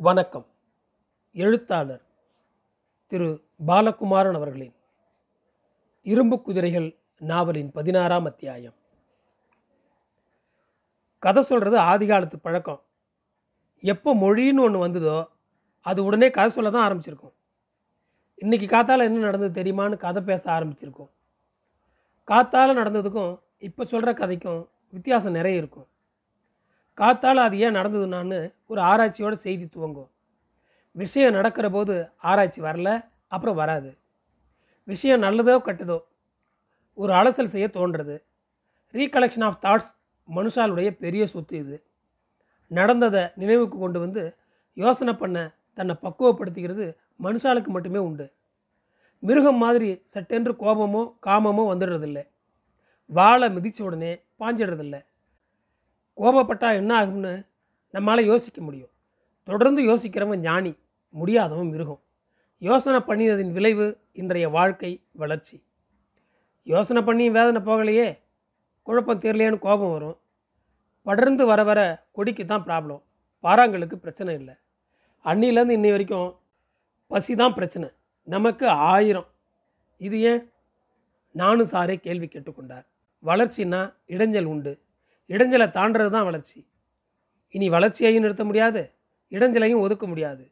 வணக்கம். எழுத்தாளர் திரு பாலகுமாரன் அவர்களின் இரும்பு குதிரைகள் நாவலின் பதினாறாம் அத்தியாயம். கதை சொல்கிறது ஆதி காலத்து பழக்கம். எப்போ மொழின்னு ஒன்று வந்ததோ அது உடனே கதை சொல்ல தான் ஆரம்பிச்சிருக்கும். இன்றைக்கி காத்தால என்ன நடந்தது தெரியுமான்னு கதை பேச ஆரம்பிச்சிருக்கோம். காத்தால நடந்ததுக்கும் இப்போ சொல்கிற கதைக்கும் வித்தியாசம் நிறைய இருக்கும். காத்தால் அது ஏன் நடந்ததுன்னான்னு ஒரு ஆராய்ச்சியோட செய்தி துவங்கும் விஷயம் நடக்கிற போது ஆராய்ச்சி வரல அப்புறம் வராது. விஷயம் நல்லதோ கெட்டதோ ஒரு அலசல் செய்ய தோன்றது. ரீகலெக்ஷன் ஆஃப் தாட்ஸ் மனுஷாலுடைய பெரிய சொத்து இது. நடந்ததை நினைவுக்கு கொண்டு வந்து யோசனை பண்ண தன்னை பக்குவப்படுத்திக்கிறது மனுஷாளுக்கு மட்டுமே உண்டு. மிருகம் மாதிரி சட்டென்று கோபமோ காமமோ வந்துடுறதில்லை. வாழை மிதித்த உடனே பாஞ்சிடுறதில்ல. கோபப்பட்டால் என்ன ஆகும்னு நம்மளால் யோசிக்க முடியும். தொடர்ந்து யோசிக்கிறவன் ஞானி முடியாதவன் மிருகம். யோசனை பண்ணியதன் விளைவு இன்றைய வாழ்க்கை வளர்ச்சி. யோசனை பண்ணி வேதனை போகலையே குழப்பம் தெரியலையேன்னு கோபம் வரும். படர்ந்து வர வர கொடிக்கு தான் ப்ராப்ளம் பாறாங்களுக்கு பிரச்சனை இல்லை. அன்னிலேருந்து இன்னி வரைக்கும் பசி தான் பிரச்சனை. நமக்கு ஆயிரம். இது ஏன்? நானும் சாரே கேள்வி கேட்டுக்கொண்டார். வளர்ச்சின்னா இடைஞ்சல் உண்டு. இடைஞ்சலை தாண்டறது தான் வளர்ச்சி. இனி வளர்ச்சியையும் நிறுத்த முடியாது இடைஞ்சலையும் ஒதுக்க முடியாது.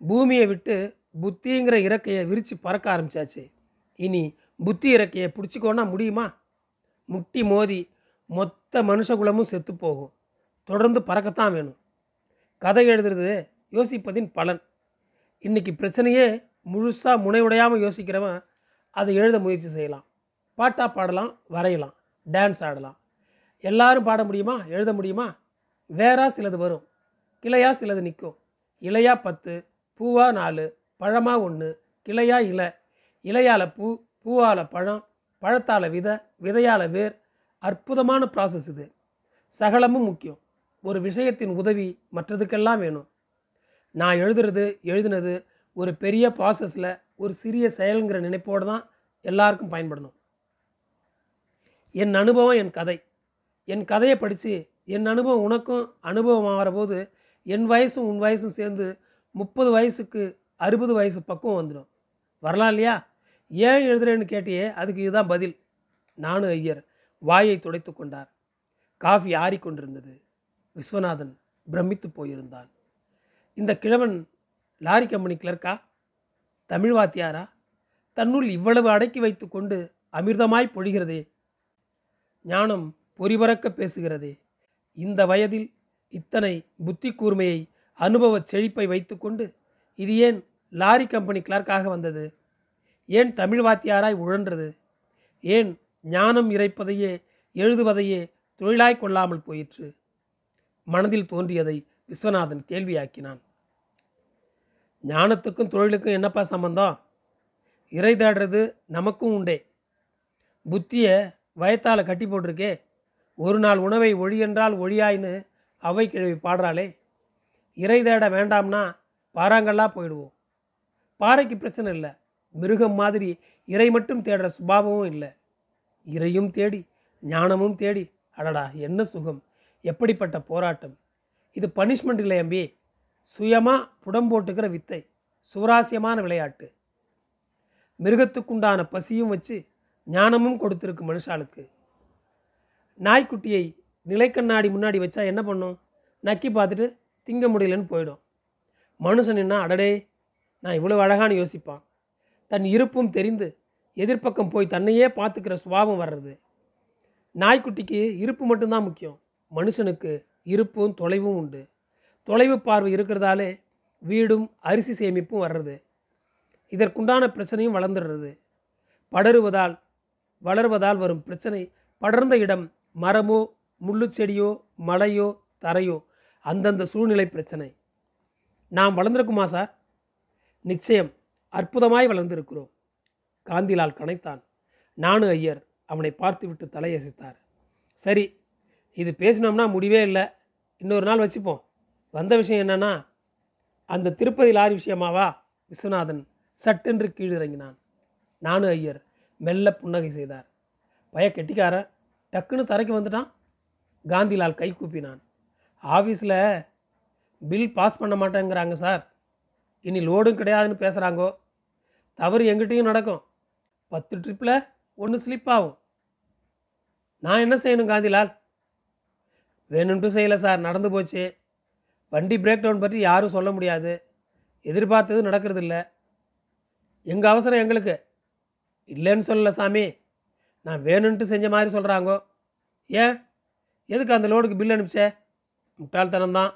பூமியை விட்டு புத்திங்கிற இறக்கையை விரித்து பறக்க ஆரம்பித்தாச்சு இனி புத்தி இறக்கையை பிடிச்சிக்கோன்னா முடியுமா? முட்டி மோதி மொத்த மனுஷகுலமும் செத்து போகும். தொடர்ந்து பறக்கத்தான் வேணும். கதை எழுதுறது யோசிப்பதின் பலன். இன்னைக்கு பிரச்சனையே முழுசாக முனைவுடையாமல் யோசிக்கிறவன் அதை எழுத முயற்சி செய்யலாம். பாட்டாக பாடலாம் வரையலாம் டான்ஸ் ஆடலாம். எல்லாரும் பாட முடியுமா? எழுத முடியுமா? வேறா சிலது வரும். கிளையா சிலது நிற்கும். இலையா பத்து பூவா நாலு பழமா ஒன்று கிளையா இலை. இலையால பூ பூவால பழம் பழத்தால விதை விதையால வேர். அற்புதமான ப்ராசஸ் இது. சகலமும் முக்கியம். ஒரு விஷயத்தின் உதவி மற்றதுக்கெல்லாம் வேணும். நான் எழுதுறது எழுதுனது ஒரு பெரிய ப்ராசஸில் ஒரு சிறிய செயலுங்கிற நினைப்போடு தான் எல்லாருக்கும் பயன்படணும். என் அனுபவம் என் கதை. என் கதையை படித்து என் அனுபவம் உனக்கும் அனுபவம் ஆகிற போது என் வயசும் உன் வயசும் சேர்ந்து முப்பது வயசுக்கு அறுபது வயசு பக்கம் வந்துடும். வரலாம் இல்லையா? ஏன் எழுதுறேன்னு கேட்டியே அதுக்கு இதுதான் பதில். நானும் ஐயர் வாயை துடைத்து கொண்டார். காஃபி ஆறிக்கொண்டிருந்தது விஸ்வநாதன் பிரமித்து போயிருந்தான். இந்த கிழவன் லாரி கம்பெனி கிளர்க்கா? தமிழ் வாத்தியாரா? தன்னுள் இவ்வளவு அடக்கி வைத்து கொண்டு அமிர்தமாய் பொழிகிறதே. ஞானம் பொறிபறக்க பேசுகிறதே. இந்த வயதில் இத்தனை புத்தி கூர்மையை அனுபவச் செழிப்பை வைத்துக்கொண்டு இது ஏன் லாரி கம்பெனி கிளர்க்காக வந்தது? ஏன் தமிழ் வாத்தியாராய் உழன்றது? ஏன் ஞானம் இறைப்பதையே எழுதுவதையே தொழிலாய் கொள்ளாமல் போயிற்று? மனதில் தோன்றியதை விஸ்வநாதன் கேள்வியாக்கினான். ஞானத்துக்கும் தொழிலுக்கும் என்னப்பா சம்பந்தம்? இறை தேடுறது நமக்கும் உண்டே. புத்தியை வயத்தால் கட்டி போட்டிருக்கே ஒரு நாள் உணவை ஒழியென்றால் ஒழியாயின்னு அவை கிழவி பாடுறாளே. இறை தேட வேண்டாம்னா பாறாங்கல்லா போயிடுவோம். பாறைக்கு பிரச்சனை இல்லை. மிருகம் மாதிரி இறை மட்டும் தேடுற சுபாவமும் இல்லை. இறையும் தேடி ஞானமும் தேடி அடடா என்ன சுகம். எப்படிப்பட்ட போராட்டம். இது பனிஷ்மெண்ட் இல்லை எம்பி சுயமாக புடம்போட்டுக்கிற வித்தை. சுவராசியமான விளையாட்டு. மிருகத்துக்குண்டான பசியும் வச்சு ஞானமும் கொடுத்துருக்கு மனுஷாளுக்கு. நாய்க்குட்டியை நிலைக்கண்ணாடி முன்னாடி வச்சா என்ன பண்ணும்? நக்கி பார்த்துட்டு திங்க முடியலன்னு போயிடும். மனுஷன் என்ன அடடே நான் இவ்வளோ அழகான்னு யோசிப்பான். தன் இருப்பும் தெரிந்து எதிர்ப்பக்கம் போய் தன்னையே பார்த்துக்கிற சுபாவம் வர்றது. நாய்க்குட்டிக்கு இருப்பு மட்டும்தான் முக்கியம். மனுஷனுக்கு இருப்பும் தொலைவும் உண்டு. தொலைவு பார்வை இருக்கிறதாலே வீடும் அரிசி சேமிப்பும் வர்றது. இதற்குண்டான பிரச்சனையும் வளர்ந்துடுறது. படருவதால் வளர்வதால் வரும் பிரச்சனை படர்ந்த இடம் மரமோ முள்ளுச்செடியோ மலையோ தரையோ அந்தந்த சூழ்நிலை பிரச்சனை. நாம் வளர்ந்துருக்குமா சார்? நிச்சயம். அற்புதமாய் வளர்ந்திருக்கிறோம். காந்திலால் கனைத்தான் நானு ஐயர் அவனை பார்த்துவிட்டு தலையசைத்தார். சரி இது பேசினோம்னா முடிவே இல்லை. இன்னொரு நாள் வச்சுப்போம். வந்த விஷயம் என்னன்னா அந்த திருப்பதி லாரி விஷயமாவா? விஸ்வநாதன் சட்டென்று கீழிறங்கினான். நானு ஐயர் மெல்ல புன்னகை செய்தார். பய கெட்டிக்காரன் டக்குன்னு தரைக்கு வந்துட்டான். காந்திலால் கை கூப்பினான். ஆஃபீஸில் பில் பாஸ் பண்ண மாட்டேங்கிறாங்க சார். இனி லோடும் கிடையாதுன்னு பேசுகிறாங்கோ தவறு எங்கிட்டையும் நடக்கும். பத்து ட்ரிப்பில் ஒன்று ஸ்லிப் ஆகும். நான் என்ன செய்யணும் காந்திலால்? வேணும்ட்டு செய்யலை சார். நடந்து போச்சு. வண்டி பிரேக் டவுன் பற்றி யாரும் சொல்ல முடியாது. எதிர்பார்த்தது நடக்கிறது இல்லை எங்கள் அவசரம் எங்களுக்கு? இல்லைன்னு சொல்லலை சாமி. நான் வேணும்ன்ட்டு செஞ்ச மாதிரி சொல்கிறாங்கோ ஏன்? எதுக்கு அந்த லோடுக்கு பில் அனுப்பிச்சே? முட்டாள்தனம் தான்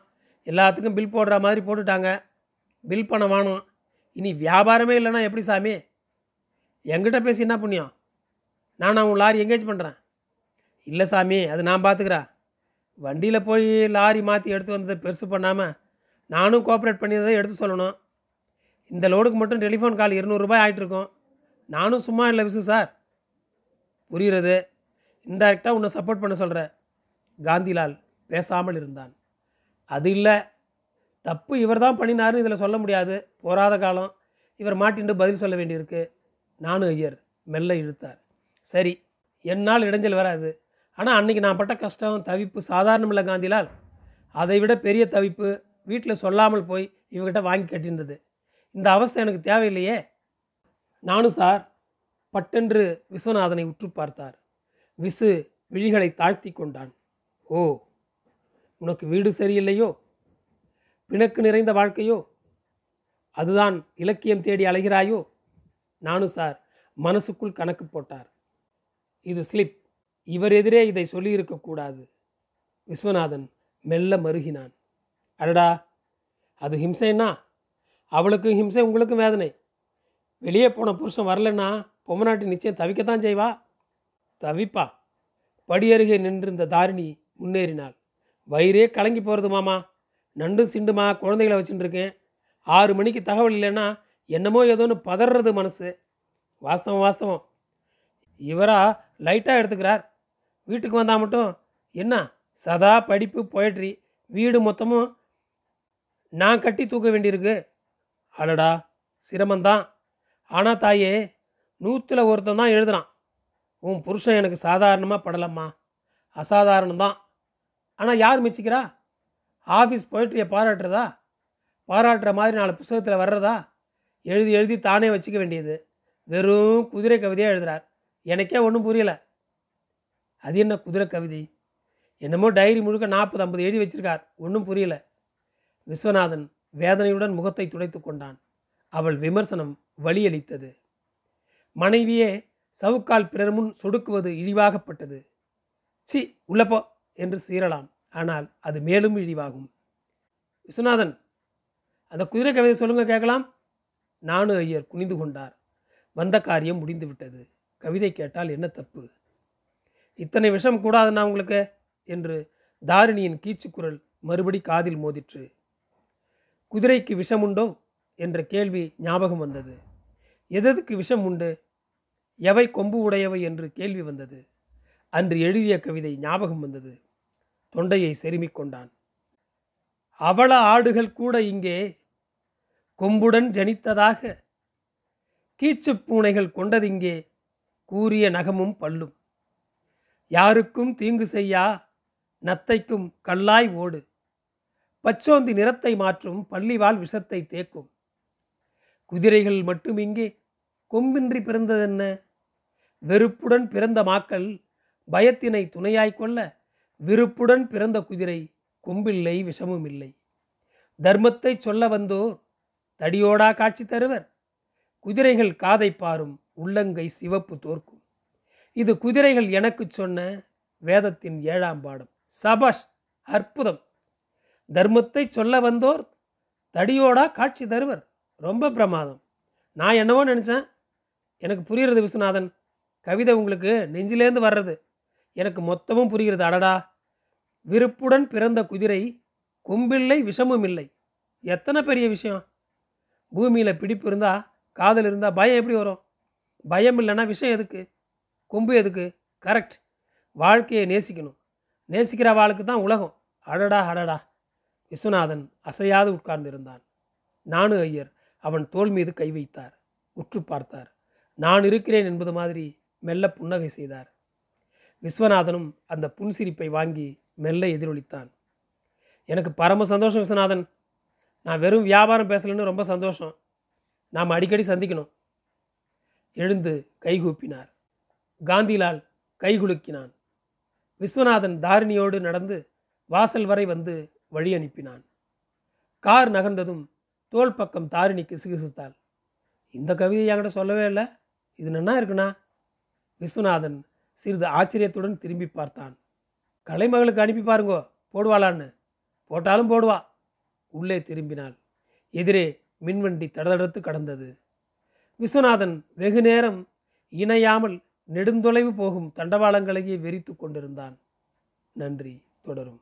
எல்லாத்துக்கும் பில் போடுற மாதிரி போட்டுட்டாங்க. பில் பண்ண வேணும். இனி வியாபாரமே இல்லைன்னா எப்படி சாமி? எங்கிட்ட பேசி என்ன புண்ணியம்? நான் உன் லாரி எங்கேஜ் பண்ணுறேன் இல்லை சாமி அது நான் பார்த்துக்கிறேன் வண்டியில் போய் லாரி மாற்றி எடுத்து வந்ததை பெருசு பண்ணாமல் நானும் கோஆப்ரேட் பண்ணியதை எடுத்து சொல்லணும். இந்த லோடுக்கு மட்டும் டெலிஃபோன் கால் இருநூறுபாய் ஆகிட்டுருக்கோம் நானும் சும்மா இல்லை விசு சார். புரிகிறது. இன்டைரக்டாக உன்னை சப்போர்ட் பண்ண சொல்கிற காந்திலால் பேசாமல் இருந்தான். அது இல்லை. தப்பு இவர் தான் பண்ணினாருன்னு இதில் சொல்ல முடியாது. போராத காலம். இவர் மாட்டின்னு பதில் சொல்ல வேண்டியிருக்கு. நானும் ஐயர். மெல்ல இழுத்தார். சரி என்னால் இடைஞ்சல் வராது. ஆனால் அன்றைக்கி நான் பட்ட கஷ்டம் தவிப்பு சாதாரணம் இல்லை காந்திலால். அதை விட பெரிய தவிப்பு வீட்டில் சொல்லாமல் போய் இவங்கிட்ட வாங்கி கட்டின்றது. இந்த அவஸ்தை எனக்கு தேவையில்லையே. நானும் சார் பட்டென்று விஸ்வநாதனை உற்று பார்த்தார். விசு விழிகளை தாழ்த்தி கொண்டான். ஓ உனக்கு வீடு சரியில்லையோ? பிணக்கு நிறைந்த வாழ்க்கையோ? அதுதான் இலக்கியம் தேடி அலைகிறாயோ? நானும் சார் மனசுக்குள் கணக்கு போட்டார். இது ஸ்லிப். இவர் எதிரே இதை சொல்லியிருக்கக்கூடாது விஸ்வநாதன் மெல்ல மருகினான். அடடா அது ஹிம்சைன்னா? அவளுக்கும் ஹிம்சை உங்களுக்கும் வேதனை. வெளியே போன புருஷன் வரலன்னா? பொம்மநாட்டி நிச்சயம் தவிக்கத்தான் செய்வா? தவிப்பா. படியருகே நின்றிருந்த தாரிணி முன்னேறினாள். வயிறே கலங்கி போகிறது மாமா. நண்டு சிண்டுமா குழந்தைகளை வச்சுட்டுருக்கேன். ஆறு மணிக்கு தகவல் இல்லைன்னா என்னமோ ஏதோன்னு பதறது மனசு. வாஸ்தவம் வாஸ்தவம். இவரா லைட்டாக எடுத்துக்கிறார். வீட்டுக்கு வந்தால் மட்டும் என்ன? சதா படிப்பு பொயட்ரி வீடு மொத்தமும் நான் கட்டி தூக்க வேண்டியிருக்கு. அடடா சிரமந்தான் ஆனால் தாயே நூற்றில் ஒருத்தன் தான் எழுதுனான் உன் புருஷன் எனக்கு சாதாரணமாக படலம்மா. அசாதாரணம்தான். ஆனால் யார் மிச்சிக்கிறா? ஆஃபீஸ் போயிட்ரியை பாராட்டுறதா? பாராட்டுற மாதிரி நாலு புஸ்தகத்தில் வர்றதா? எழுதி எழுதி தானே வச்சுக்க வேண்டியது. வெறும் குதிரை கவிதையாக எழுதுறார். எனக்கே ஒன்றும் புரியலை. அது என்ன குதிரை கவிதை? என்னமோ டைரி முழுக்க நாற்பது ஐம்பது எழுதி வச்சிருக்கார். ஒன்றும் புரியல. விஸ்வநாதன் வேதனையுடன் முகத்தை துடைத்து கொண்டான். அவள் விமர்சனம் வலியளித்தது மனைவியே சவுக்கால் பிறர் முன் சொடுக்குவது இழிவாகப்பட்டது. சி உள்ளப்போ என்று சீரலாம் ஆனால் அது மேலும் இழிவாகும். விஸ்வநாதன் அந்த குதிரை கவிதை சொல்லுங்க கேட்கலாம். நானு ஐயர் குனிந்து கொண்டார். வந்த காரியம் முடிந்து விட்டது கவிதை கேட்டால் என்ன தப்பு? இத்தனை விஷம் கூடாதுண்ணா உங்களுக்கு என்று தாரிணியின் கீச்சுக்குரல் மறுபடி காதில் மோதிற்று. குதிரைக்கு விஷம் உண்டோ? என்ற கேள்வி ஞாபகம் வந்தது. எதற்கு விஷம் உண்டு? எவை கொம்பு உடையவை என்று கேள்வி வந்தது. அன்று எழுதிய கவிதை ஞாபகம் வந்தது. தொண்டையை செருமிக் கொண்டான். அவள ஆடுகள் கூட இங்கே கொம்புடன் ஜனித்ததாக கீச்சுப் பூனைகள் கொண்டதிங்கே கூறிய நகமும் பல்லும். யாருக்கும் தீங்கு செய்யா நத்தைக்கும் கல்லாய் ஓடு. பச்சோந்தி நிறத்தை மாற்றும் பள்ளிவால் விஷத்தை தேக்கும். குதிரைகள் மட்டும் இங்கே கொம்பின்றி பிறந்ததென்ன வெறுப்புடன் பிறந்த மாக்கள் பயத்தினை துணையாய்க் கொள்ள விருப்புடன் பிறந்த குதிரை கொம்பில்லை விஷமும் இல்லை தர்மத்தை சொல்ல வந்தோர் தடியோடா காட்சி தருவர். குதிரைகள் காதை பாரும் உள்ளங்கை சிவப்பு தோற்கும். இது குதிரைகள் எனக்கு சொன்ன வேதத்தின் ஏழாம் பாடம். சபாஷ் அற்புதம். தர்மத்தை சொல்ல வந்தோர் தடியோடா காட்சி தருவர். ரொம்ப பிரமாதம். நான் என்னவோ நினச்சேன் எனக்கு புரிகிறது விஸ்வநாதன். கவிதை உங்களுக்கு நெஞ்சிலேருந்து வர்றது. எனக்கு மொத்தமும் புரிகிறது. அடடா! விருப்புடன் பிறந்த குதிரை கொம்பில்லை விஷமும் இல்லை எத்தனை பெரிய விஷயம்? பூமியில் பிடிப்பு இருந்தால் காதல் இருந்தால் பயம் எப்படி வரும்? பயம் இல்லைன்னா விஷயம் எதுக்கு? கொம்பு எதுக்கு? கரெக்ட். வாழ்க்கையை நேசிக்கணும். நேசிக்கிற வாளுக்கு தான் உலகம். அடடா அடடா! விஸ்வநாதன் அசையாது உட்கார்ந்திருந்தான். நானு ஐயர் அவன் தோள் மீது கை வைத்தார். உற்று பார்த்தார். நான் இருக்கிறேன் என்பது மாதிரி மெல்ல புன்னகை செய்தார். விஸ்வநாதனும் அந்த புன்சிரிப்பை வாங்கி மெல்ல எதிரொலித்தான். எனக்கு பரம சந்தோஷம் விஸ்வநாதன். நான் வெறும் வியாபாரம் பேசலைன்னு ரொம்ப சந்தோஷம். நாம் அடிக்கடி சந்திக்கணும். எழுந்து கைகூப்பினார் காந்திலால் கைகுலுக்கினான் விஸ்வநாதன் தாரிணியோடு நடந்து வாசல் வரை வந்து வழி அனுப்பினான். கார் நகர்ந்ததும் தோல் பக்கம் தாரிணி கிசுகிசுத்தாள் இந்த கவிதை என்கிட்ட சொல்லவே இல்லை. இது நன்னா இருக்குண்ணா? விஸ்வநாதன் சிறிது ஆச்சரியத்துடன் திரும்பி பார்த்தான். கலைமகளுக்கு அனுப்பி பாருங்கோ போடுவாளான்னு. போட்டாலும் போடுவா. உள்ளே திரும்பினாள். எதிரே மின்வண்டி தடதடத்து கடந்தது. விஸ்வநாதன் வெகு நேரம் இணையாமல் நெடுந்தொலைவு போகும் தண்டவாளங்களையே வெறித்து கொண்டிருந்தான். நன்றி தொடரும்.